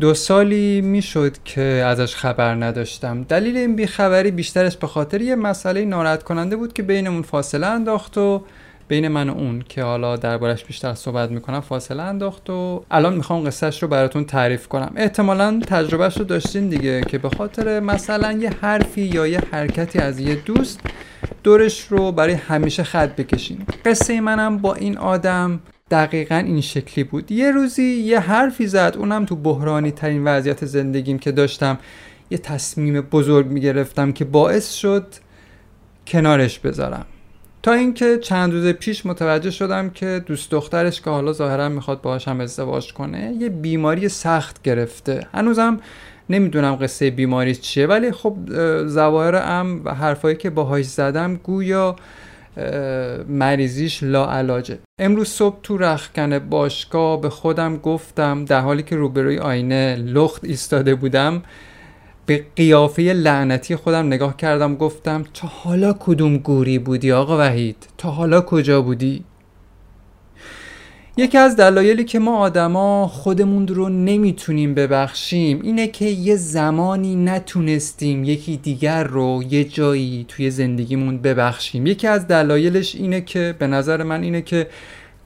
دو سالی می‌شد که ازش خبر نداشتم. دلیل این بیخبری بیشترش به خاطر یه مسئله ناراحت کننده بود که بینمون فاصله انداخت و بین من و اون که حالا دربارش بیشتر صحبت می‌کنم فاصله انداخت و الان می‌خوام قصهش رو براتون تعریف کنم. احتمالا تجربهش رو داشتین دیگه که به خاطر مثلا یه حرفی یا یه حرکتی از یه دوست دورش رو برای همیشه خط بکشین. قصه منم با این آدم دقیقا این شکلی بود. یه روزی یه حرفی زد اونم تو بحرانی ترین وضعیت زندگیم که داشتم. یه تصمیم بزرگ می‌گرفتم که باعث شد کنارش بذارم. تا اینکه چند روز پیش متوجه شدم که دوست دخترش که حالا ظاهرا می‌خواد باهاش هم ازدواج کنه یه بیماری سخت گرفته. هنوزم نمی‌دونم قصه بیماری چیه ولی خب زواهر ام و حرفایی که باهاش زدم گویا مریضیش لاعلاجه. امروز صبح تو رخکن باشگاه به خودم گفتم در حالی که روبروی آینه لخت ایستاده بودم به قیافه لعنتی خودم نگاه کردم گفتم تا حالا کدوم گوری بودی آقا وحید؟ تا حالا کجا بودی؟ یکی از دلایلی که ما آدما خودمون رو نمی‌تونیم ببخشیم اینه که یه زمانی نتونستیم یکی دیگر رو یه جایی توی زندگیمون ببخشیم. یکی از دلایلش اینه که به نظر من اینه که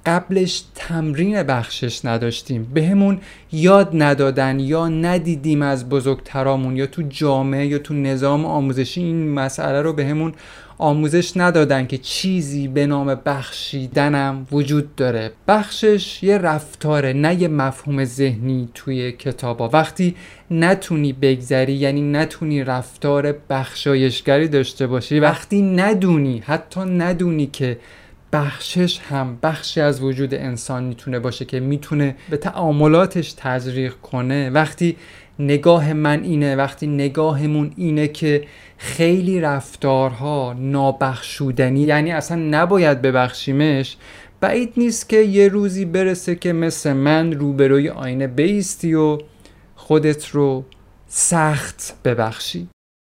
قبلش تمرین بخشش نداشتیم. بهمون یاد ندادن یا ندیدیم از بزرگترامون یا تو جامعه یا تو نظام آموزشی این مسئله رو بهمون آموزش ندادن که چیزی به نام بخشیدنم وجود داره. بخشش یه رفتاره نه یه مفهوم ذهنی توی کتابا. وقتی نتونی بگذری یعنی نتونی رفتار بخشایشگری داشته باشی وقتی ندونی حتی ندونی که بخشش هم بخشی از وجود انسان می‌تونه باشه که می‌تونه به تعاملاتش تزریق کنه وقتی نگاه من اینه وقتی نگاهمون اینه که خیلی رفتارها نابخشودنی یعنی اصلا نباید ببخشیمش بعید نیست که یه روزی برسه که مثل من روبروی آینه بیستی و خودت رو سخت ببخشی.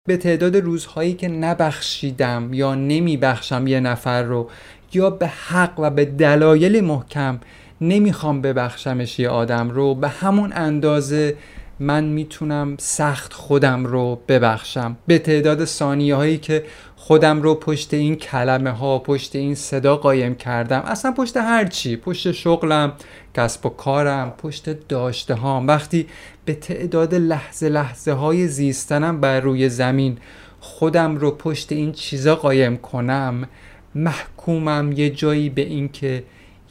به تعداد روزهایی که نبخشیدم یا نمیبخشم یه نفر رو یا به حق و به دلایل محکم نمی‌خوام ببخشمش یه آدم رو به همون اندازه من می‌تونم سخت خودم رو ببخشم. به تعداد ثانیه هایی که خودم رو پشت این کلمه ها پشت این صدا قایم کردم. اصلا پشت هر چی پشت شغلم کسب و کارم پشت داشته هام وقتی به تعداد لحظه لحظه های زیستنم بر روی زمین خودم رو پشت این چیزا قایم کنم محکومم یه جایی به اینکه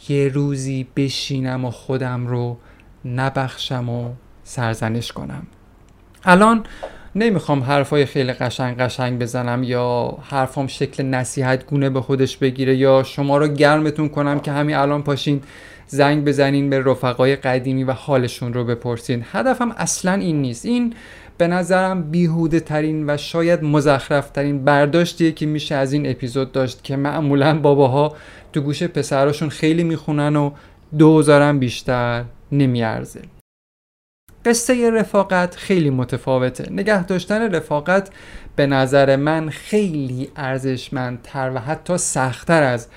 یه روزی بشینم و خودم رو نبخشم و سرزنش کنم. الان نمی‌خوام حرفای خیلی قشنگ قشنگ بزنم یا حرفام شکل نصیحت گونه به خودش بگیره یا شما رو گرمتون کنم که همین الان پاشین زنگ بزنین به رفقای قدیمی و حالشون رو بپرسین. هدفم اصلا این نیست. این به نظرم بیهوده ترین و شاید مزخرف ترین برداشتیه که میشه از این اپیزود داشت که معمولا باباها تو گوش پسراشون خیلی می‌خونن و دوزارم بیشتر نمیارزه. قصه رفاقت خیلی متفاوته. نگه داشتن رفاقت به نظر من خیلی ارزشمندتر و حتی سختتر از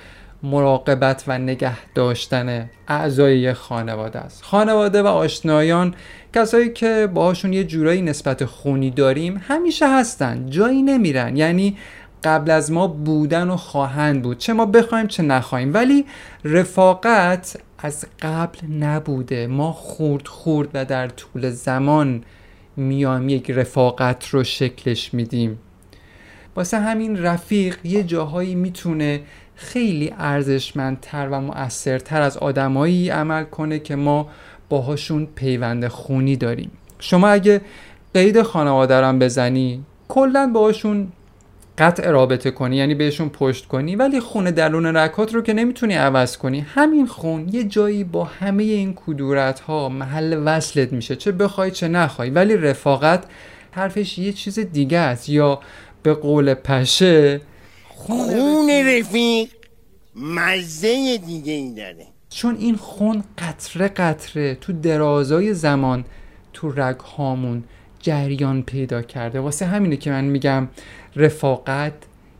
مراقبت و نگه داشتن اعضای خانواده است. خانواده و آشنایان کسایی که باهاشون یه جورایی نسبت خونی داریم همیشه هستن جایی نمیرن. یعنی قبل از ما بودن و خواهند بود. چه ما بخوایم چه نخواهیم. ولی رفاقت از قبل نبوده. ما خورد خورد و در طول زمان میام یک رفاقت رو شکلش میدیم. واسه همین رفیق یه جاهایی می‌تونه خیلی ارزشمندتر و مؤثرتر از آدمایی عمل کنه که ما باهاشون پیوند خونی داریم. شما اگه قید خانواده رو بزنی کلا باهاشون قطع رابطه کنی یعنی بهشون پشت کنی ولی خون درون رکات رو که نمی‌تونی عوض کنی. همین خون یه جایی با همه این کدورت ها محل وصلت میشه چه بخوای چه نخوای. ولی رفاقت حرفش یه چیز دیگه است. یا به قول پشه خون رفیق. مزه دیگه ای داره. چون این خون قطره قطره تو درازای زمان تو رگ هامون جریان پیدا کرده. واسه همینه که من میگم رفاقت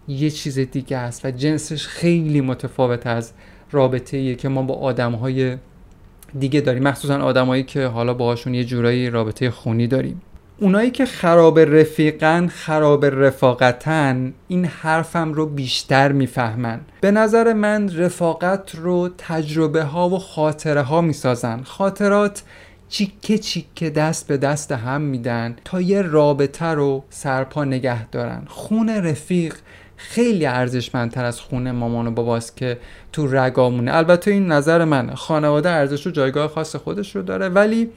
یه چیز دیگه است و جنسش خیلی متفاوت از رابطه ایه که ما با آدم های دیگه داریم. مخصوصا آدمایی که حالا باهاشون یه جورایی رابطه خونی داریم. اونایی که خراب رفیقن خراب رفاقتن این حرفم رو بیشتر می‌فهمن. به نظر من رفاقت رو تجربه ها و خاطره ها می‌سازن. خاطرات چیکه چیکه دست به دست هم میدن تا یه رابطه رو سرپا نگه دارن. خون رفیق خیلی ارزشمندتر از خونه مامان و باباست که تو رگامونه. البته این نظر منه خانواده ارزش و جایگاه خاص خودش رو داره ولی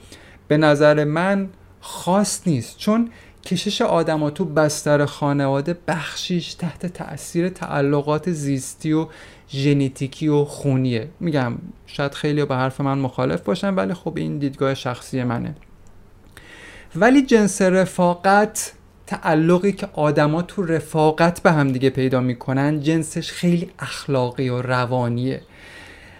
به نظر من خاص نیست. چون کشش آدما تو بستر خانواده بخشیش تحت تاثیر تعلقات زیستی و ژنتیکی و خونیه. میگم شاید خیلی به حرف من مخالف باشن ولی خب این دیدگاه شخصی منه. ولی جنس رفاقت تعلقی که آدما تو رفاقت به هم دیگه پیدا می‌کنن جنسش خیلی اخلاقی و روانیه.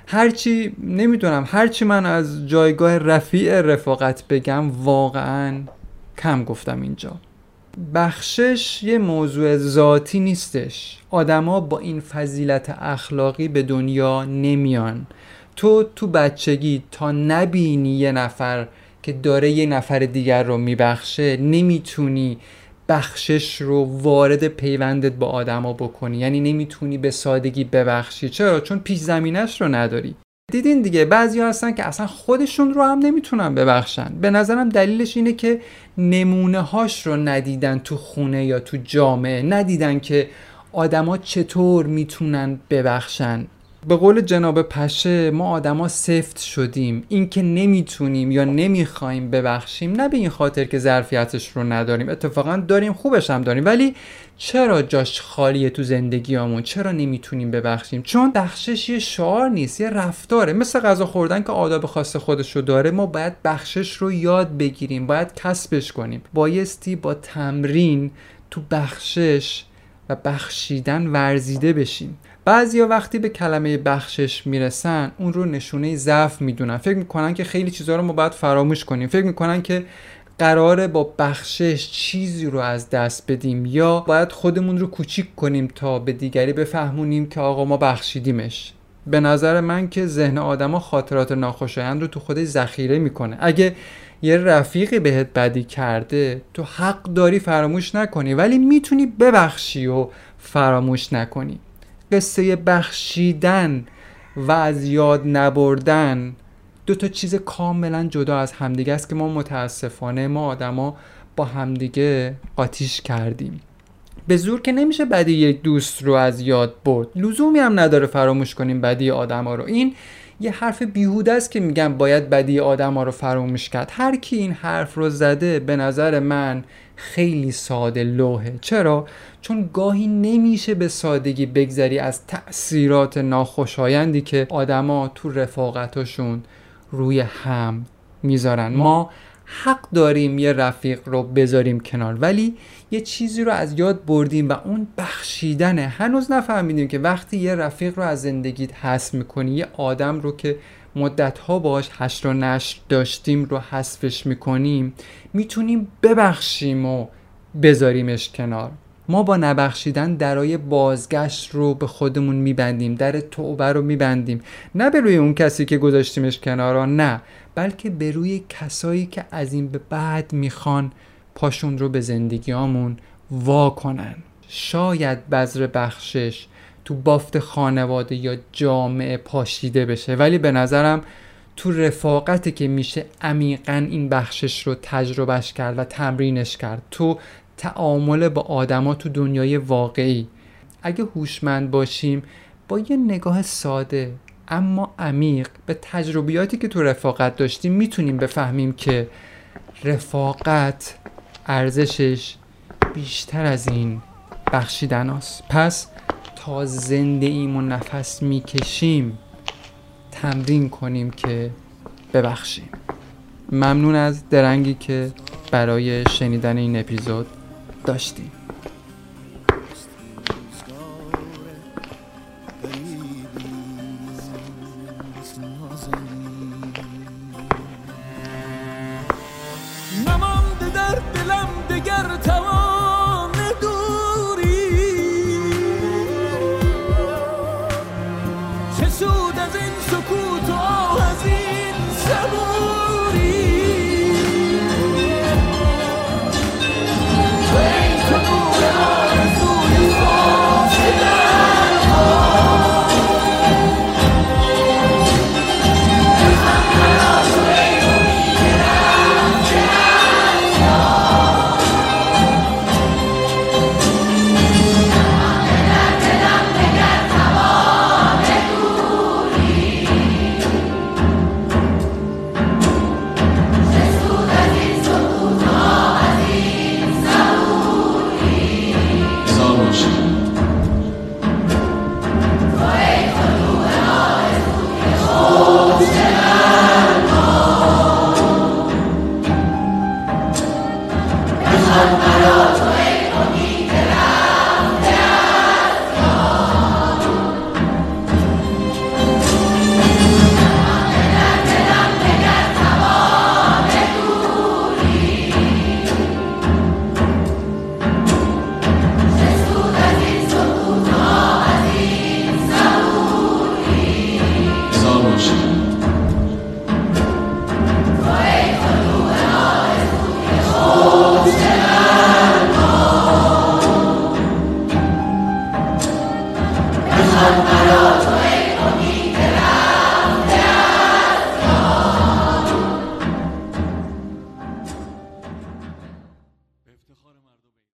هرچی نمی‌دونم هرچی من از جایگاه رفیع رفاقت بگم واقعا کم گفتم اینجا. بخشش یه موضوع ذاتی نیستش. آدما با این فضیلت اخلاقی به دنیا نمیان. تو تو بچگی تا نبینی یه نفر که داره یه نفر دیگر رو میبخشه نمی‌تونی بخشش رو وارد پیوندت با آدما بکنی. یعنی نمی‌تونی به سادگی ببخشی. چرا؟ چون پیش زمینش رو نداری. دیدین دیگه بعضی هستن که اصلا خودشون رو هم نمی‌تونن ببخشن. به نظرم دلیلش اینه که نمونه هاش رو ندیدن تو خونه یا تو جامعه ندیدن که آدما چطور می‌تونن ببخشن. به قول جناب پشه ما آدما سفت شدیم. اینکه نمی‌تونیم یا نمی‌خوایم ببخشیم نه به این خاطر که ظرفیتش رو نداریم. اتفاقا داریم خوبش هم داریم. ولی چرا جاش خالیه تو زندگیامون؟ چرا نمی‌تونیم ببخشیم؟ چون بخشش یه شعار نیست یه رفتاره. مثل غذا خوردن که آداب خاص خودش رو داره ما باید بخشش رو یاد بگیریم باید کسبش کنیم. بایستی با تمرین تو بخشش و بخشیدن ورزیده بشیم. بعضیا وقتی به کلمه بخشش می‌رسن اون رو نشونه ضعف می‌دونن. فکر می‌کنن که خیلی چیزها رو ما باید فراموش کنیم. فکر می‌کنن که قراره با بخشش چیزی رو از دست بدیم یا باید خودمون رو کوچیک کنیم تا به دیگری بفهمونیم که آقا ما بخشیدیمش. به نظر من که ذهن آدما خاطرات ناخوشایند رو تو خودش ذخیره می‌کنه. اگه یه رفیقی بهت بدی کرده تو حق داری فراموش نکنی ولی می‌تونی ببخشی و فراموش نکنی. قصه بخشیدن و از یاد نبردن دو تا چیز کاملا جدا از همدیگه است که ما متاسفانه ما آدما با همدیگه قاتیش کردیم. به زور که نمیشه بدی یک دوست رو از یاد برد. لزومی هم نداره فراموش کنیم بدی آدما رو. این یه حرف بیهوده است که میگم باید بدی آدم ها رو فراموش کرد. هر کی این حرف رو زده به نظر من خیلی ساده لوحه. چرا؟ چون گاهی نمیشه به سادگی بگذری از تأثیرات ناخوشایندی که آدما تو رفاقتشون روی هم می‌ذارن. ما حق داریم یه رفیق رو بذاریم کنار ولی یه چیزی رو از یاد بردیم و اون بخشیدنه. هنوز نفهمیدیم که وقتی یه رفیق رو از زندگیت حذف می‌کنی یه آدم رو که مدت ها باش هشت و نشر داشتیم رو حذفش می‌کنیم می‌تونیم ببخشیم و بذاریمش کنار. ما با نبخشیدن درای بازگشت رو به خودمون میبندیم در توبه رو میبندیم. نه به روی اون کسی که گذاشتیمش کنارا نه بلکه به روی کسایی که از این به بعد می‌خوان پاشون رو به زندگیامون وا کنن. شاید بذر بخشش تو بافت خانواده یا جامعه پاشیده بشه ولی به نظرم تو رفاقتی که میشه عمیقا این بخشش رو تجربهش کرد و تمرینش کرد. تو تعامل با آدما تو دنیای واقعی. اگه هوشمند باشیم با یه نگاه ساده اما عمیق به تجربیاتی که تو رفاقت داشتیم می‌تونیم بفهمیم که رفاقت ارزشش بیشتر از این بخشیدن است. پس تا زنده ایم و نفس می‌کشیم تمرین کنیم که ببخشیم ممنون از درنگی که برای شنیدن این اپیزود داشتیم اگر